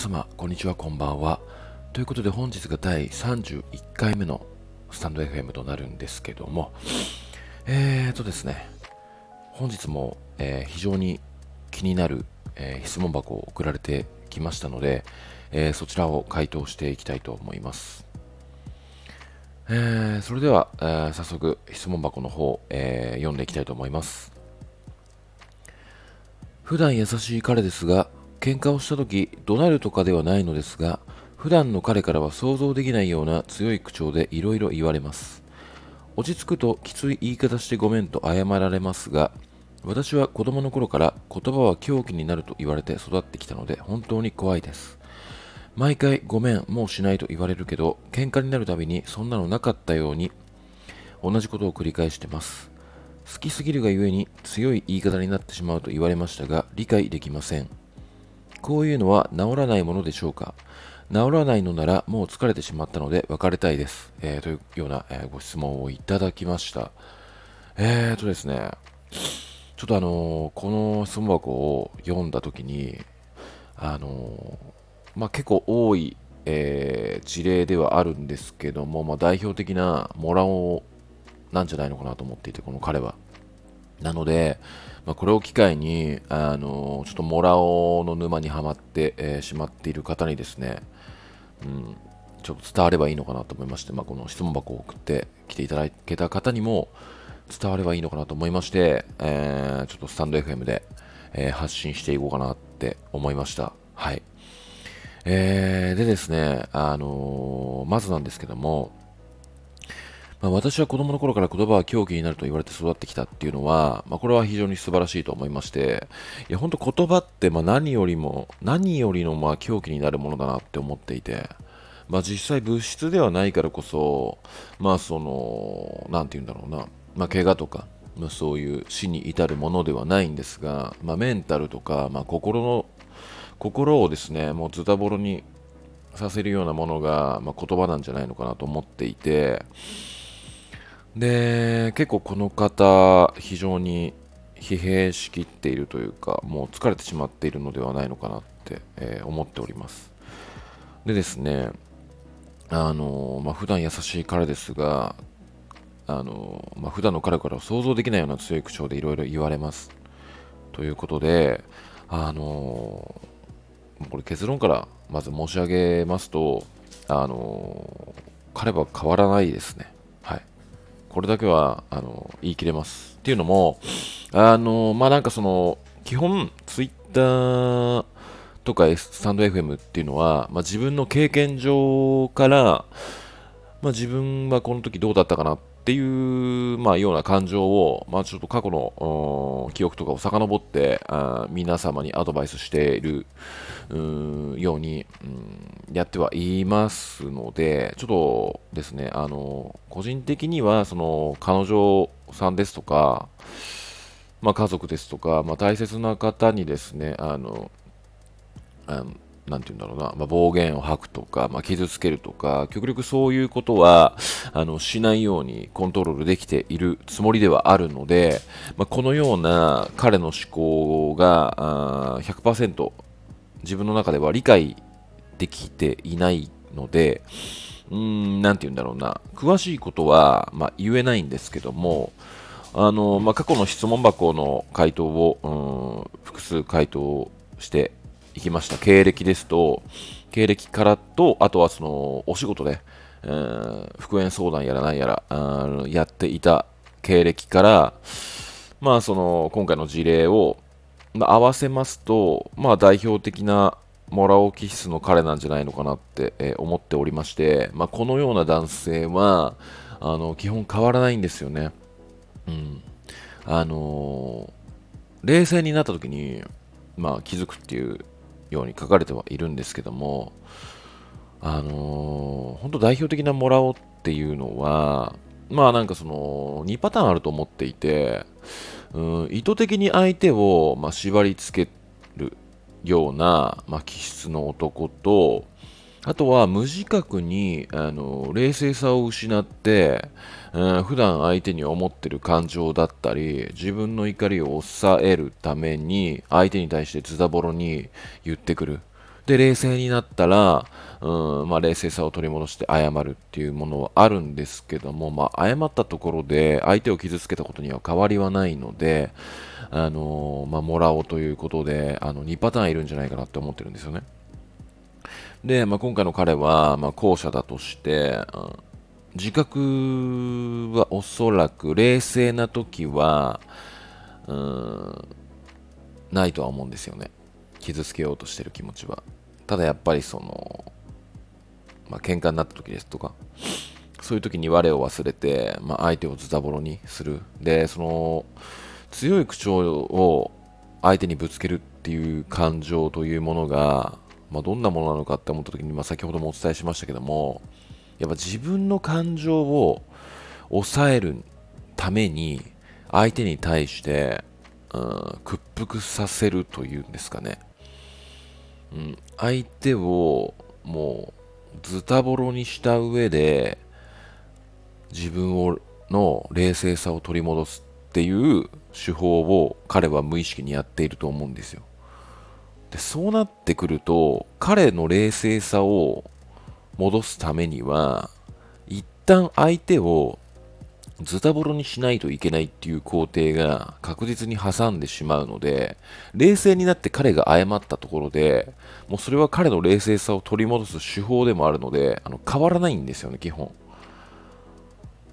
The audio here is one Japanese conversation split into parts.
様こんにちはこんばんは。ということで本日が第31回目のスタンド FM となるんですけどもえーとですね本日も、えー、非常に気になる、えー、質問箱を送られてきましたので、えー、そちらを回答していきたいと思います。えー、それでは、えー、早速質問箱の方、えー、読んでいきたいと思います。普段優しい彼ですが喧嘩をした時怒鳴るとかではないのですが普段の彼からは想像できないような強い口調でいろいろ言われます落ち着くときつい言い方してごめんと謝られますが私は子供の頃から言葉は凶器になると言われて育ってきたので本当に怖いです毎回ごめん、もうしないと言われるけど、喧嘩になるたびにそんなのなかったように同じことを繰り返してます。好きすぎるがゆえに強い言い方になってしまうと言われましたが、理解できません。こういうのは治らないものでしょうか？治らないのならもう疲れてしまったので別れたいです。えー、というような、えー、ご質問をいただきました。えーとですね、ちょっとあのー、この質問箱を読んだときに、あのまあ、結構多い、え、事例ではあるんですけども、まあ、代表的なモラオなんじゃないのかなと思っていて、この彼は。なので、まあ、これを機会に、あのちょっとモラオの沼にはまって、えー、しまっている方にですね、うん、ちょっと伝わればいいのかなと思いまして、まあ、この質問箱を送ってきていただけた方にも伝わればいいのかなと思いまして、えー、ちょっとスタンド FM で、えー、発信していこうかなって思いました。はい。えー、でですね、あの、まずなんですけども、まあ、私は子供の頃から言葉は狂気になると言われて育ってきたっていうのは、まあ、これは非常に素晴らしいと思いまして、いや、本当言葉ってま何よりも、何よりのま狂気になるものだなって思っていて、まあ、実際物質ではないからこそ、まあその、なんて言うんだろうな、まあ、怪我とか、まあ、そういう死に至るものではないんですが、まあ、メンタルとか、まあ、心の心をですね、もうズタボロにさせるようなものが、ま、言葉なんじゃないのかなと思っていて、で、結構この方、非常に疲弊しきっているというか、もう疲れてしまっているのではないのかなって、えー、思っております。でですね、あのまあ、普段優しい彼ですが、あのまあ、普段の彼からは想像できないような強い口調でいろいろ言われます。ということで、あのこれ結論からまず申し上げますと、あの彼は変わらないですね。これだけは、あの言い切れます。っていうのも、あのまあ、なんかその、基本、ツイッターとかスタンド FM っていうのは、まあ、自分の経験上から、まあ、自分はこの時どうだったかなっっていう、まあ、ような感情を、まあ、ちょっと過去の記憶とかを遡ってあ皆様にアドバイスしているように、うん、やってはいますので、ちょっとですね、あの個人的にはその彼女さんですとか、まあ、家族ですとか、まあ、大切な方にですね、あのあのなんて言うんだろうな、まあ、暴言を吐くとか、まあ、傷つけるとか、極力そういうことは、あの、しないようにコントロールできているつもりではあるので、まあ、このような彼の思考が、あ100%自分の中では理解できていないので、うーん、なんて言うんだろうな、詳しいことは、まあ、言えないんですけども、あの、まあ、過去の質問箱の回答を、うん、複数回答して行きました。経歴ですと、経歴からと、あとはその、お仕事で、え、復縁相談やらないやら、あやっていた経歴から、まあその、今回の事例を、まあ、合わせますと、まあ代表的なモラオ気質の彼なんじゃないのかなって、えー、思っておりまして、まあ、このような男性は、あの、基本変わらないんですよね。うん。あのー、冷静になった時に、まあ気づくっていうように書かれてはいるんですけども、あのー、本当代表的なもらおうっていうのは、まあなんかその2パターンあると思っていて、うん、意図的に相手を、ま、縛り付けるような、まあ、気質の男と、あとは無自覚にあの冷静さを失って、うん、普段相手に思ってる感情だったり自分の怒りを抑えるために相手に対してズタボロに言ってくるで冷静になったら、うんまあ、冷静さを取り戻して謝るっていうものはあるんですけども、まあ、謝ったところで相手を傷つけたことには変わりはないので、あのまあ、もらおうということであの2パターンいるんじゃないかなって思ってるんですよね。で、まあ、今回の彼は、まあ、後者だとして、うん、自覚はおそらく冷静な時は、うん、ないとは思うんですよね。傷つけようとしてる気持ちは。ただやっぱりその、まあ、喧嘩になった時ですとか、そういう時に我を忘れて、まあ、相手をズタボロにする。で、その、強い口調を相手にぶつけるっていう感情というものが、まあ、どんなものなのかって思った時に、まあ、先ほどもお伝えしましたけども、やっぱ自分の感情を抑えるために、相手に対して、うん、屈服させるというんですかね。うん、相手をもうズタボロにした上で自分をの冷静さを取り戻すっていう手法を彼は無意識にやっていると思うんですよ。でそうなってくると彼の冷静さを戻すためには一旦相手をズタボロにしないといけないっていう工程が確実に挟んでしまうので、冷静になって彼が謝ったところで、もうそれは彼の冷静さを取り戻す手法でもあるので、あの変わらないんですよね、基本。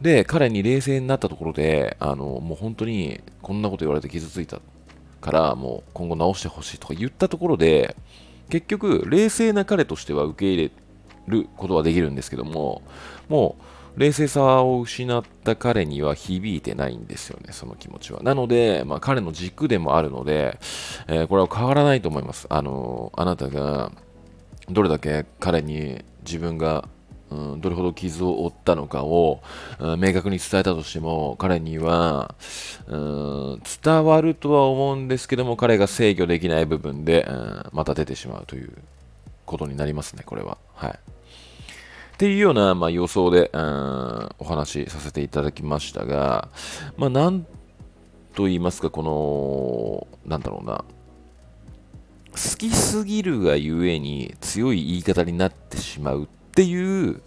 で、彼に冷静になったところで、あのもう本当にこんなこと言われて傷ついたから、もう今後直してほしいとか言ったところで、結局、冷静な彼としては受け入れることはできるんですけども、もう、冷静さを失った彼には響いてないんですよね、その気持ちは。なので、まあ、彼の軸でもあるので、えー、これは変わらないと思います。あのあなたがどれだけ彼に自分がうん、どれほど傷を負ったのかを、うん、明確に伝えたとしても彼には、うん、伝わるとは思うんですけども彼が制御できない部分で、うん、また出てしまうということになりますねこれは。はい。っていうような、まあ、予想で、うん、お話しさせていただきましたが、まあ、なんと言いますか、この、なんだろうな、好きすぎるがゆえに強い言い方になってしまうっっていう、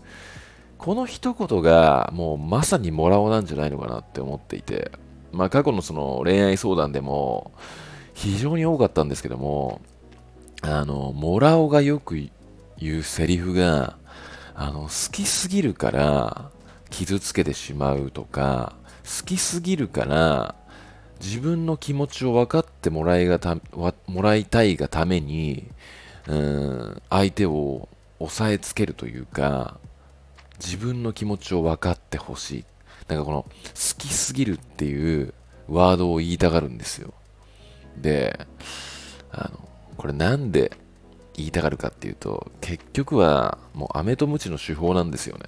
この一言がもうまさにもらおなんじゃないのかなって思っていて、まあ過去のその恋愛相談でも非常に多かったんですけども、あの、もらおがよく言うセリフが、あの、好きすぎるから傷つけてしまうとか、好きすぎるから自分の気持ちを分かってもらいがたもらいたいがために、うん、相手を押さえつけるというか、自分の気持ちを分かってほしい。なんかこの、好きすぎるっていうワードを言いたがるんですよ。で、あの、これなんで言いたがるかっていうと、結局はもう飴とムチの手法なんですよね。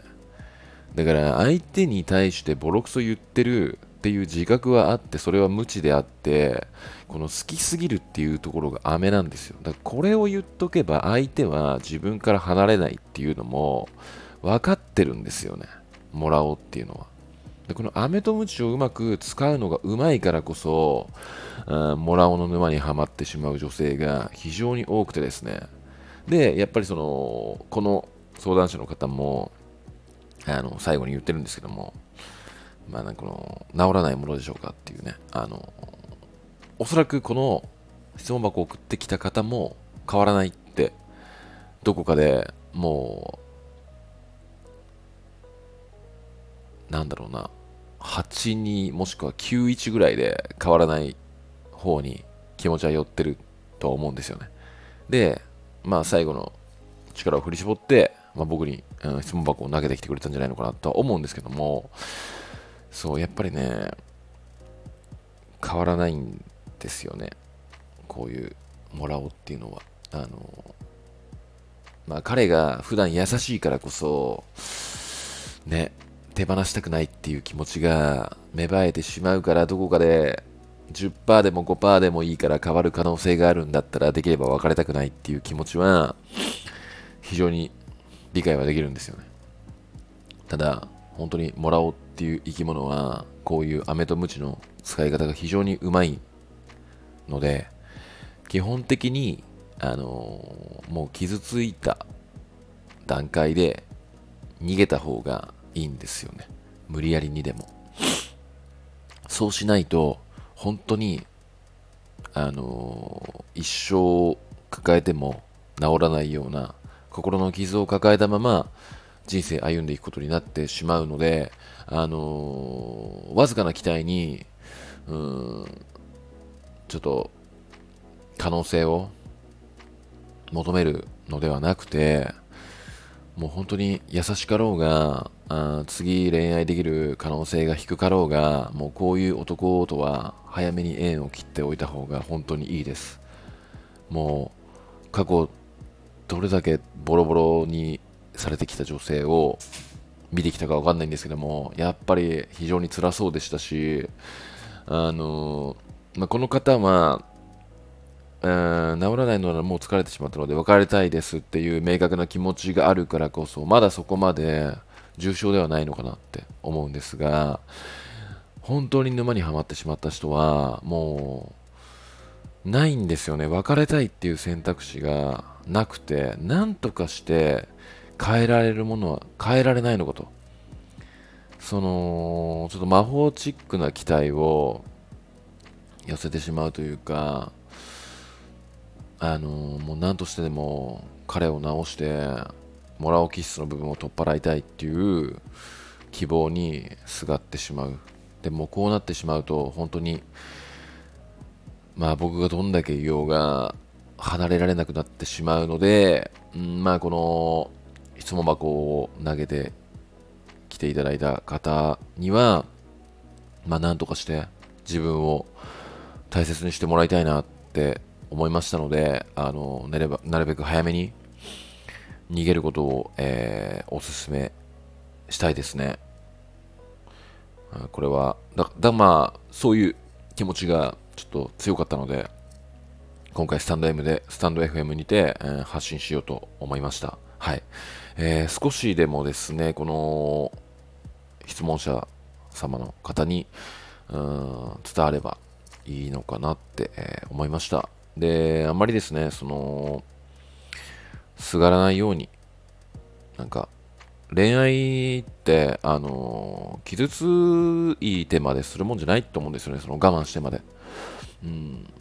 だから相手に対してボロクソ言ってるっていう自覚はあって、それは無知であって、この好きすぎるっていうところが飴なんですよ。だからこれを言っとけば相手は自分から離れないっていうのも分かってるんですよね。もらおうっていうのは。でこの飴とムチをうまく使うのがうまいからこそ、うん、もらおの沼にはまってしまう女性が非常に多くてですね。で、やっぱりその、この相談者の方も、あの、最後に言ってるんですけども、まあ、なんかこの、治らないものでしょうかっていうね、あの、おそらくこの質問箱を送ってきた方も変わらないって、どこかでもう、なんだろうな、8にもしくは91ぐらいで変わらない方に気持ちは寄ってるとは思うんですよね。で、まあ、最後の力を振り絞って、まあ、僕に、うん、質問箱を投げてきてくれたんじゃないのかなとは思うんですけども、そう、やっぱりね、変わらないんですよね。こういう、もらおうっていうのは。あの、まあ、彼が普段優しいからこそ、ね、手放したくないっていう気持ちが芽生えてしまうから、どこかで10%でも5%でもいいから変わる可能性があるんだったらできれば別れたくないっていう気持ちは非常に理解はできるんですよねただ本当にもらおうていう生き物はこういう飴とムチの使い方が非常にうまいので基本的にあのー、もう傷ついた段階で逃げた方がいいんですよね。無理やりにでも。そうしないと、本当に、あのー、一生抱えても治らないような心の傷を抱えたまま人生歩んでいくことになってしまうので、あのー、わずかな期待に、うん、ちょっと可能性を求めるのではなくて、もう本当に優しかろうが、あ次恋愛できる可能性が低かろうが、もうこういう男とは早めに縁を切っておいた方が本当にいいです。もう過去どれだけボロボロにされてきた女性を見てきたかわかんないんですけども、やっぱり非常に辛そうでしたし、あのまあ、この方は、治らないのならもう疲れてしまったので別れたいですっていう明確な気持ちがあるからこそまだそこまで重症ではないのかなって思うんですが本当に沼にはまってしまった人はもうないんですよね。別れたいっていう選択肢がなくて何とかして変えられるものは変えられないのかと。そのちょっと魔法チックな期待を寄せてしまうというかあのもう何としてでも彼を治してモラオキッスの部分を取っ払いたいっていう希望にすがってしまう。でもこうなってしまうと本当にまあ僕がどんだけ言おうが離れられなくなってしまうので、うん、まあこの質問箱を投げてきていただいた方にはまあなんとかして自分を大切にしてもらいたいなって思いましたので、あのなればなるべく早めに逃げることを、えー、お勧めしたいですね。これは、だ、だまあ、そういう気持ちがちょっと強かったので、今回スタンド M で、スタンド FM にて、えー、発信しようと思いました。はい。えー、少しでもですね、この質問者様の方に、うん、伝わればいいのかなって、えー、思いました。で、あんまりですね、その、すがらないように、なんか、恋愛って、あの、傷ついてまでするもんじゃないと思うんですよね、その我慢してまで。うん。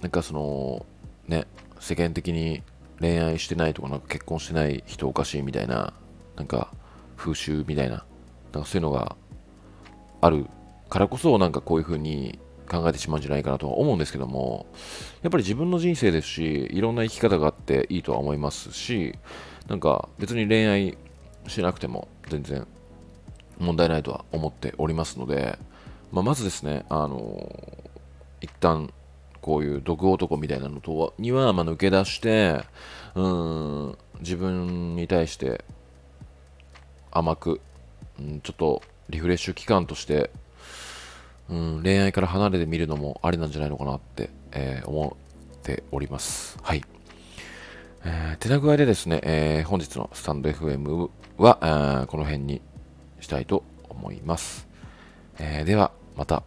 なんかその、ね、世間的に恋愛してないとか、なんか結婚してない人おかしいみたいな、なんか風習みたいな、なんかそういうのがあるからこそ、なんかこういう風に考えてしまうんじゃないかなとは思うんですけども、やっぱり自分の人生ですし、いろんな生き方があっていいとは思いますし、なんか別に恋愛しなくても全然問題ないとは思っておりますので、まあ、まずですね、あの、一旦こういう毒男みたいなのとには、まあ、抜け出して、うん、自分に対して甘く、うん、ちょっとリフレッシュ期間としてうん、恋愛から離れてみるのもありなんじゃないのかなって、えー、思っております。はい。えー、手な具合でですね、えー、本日のスタンド FM は、この辺にしたいと思います。えー、では、また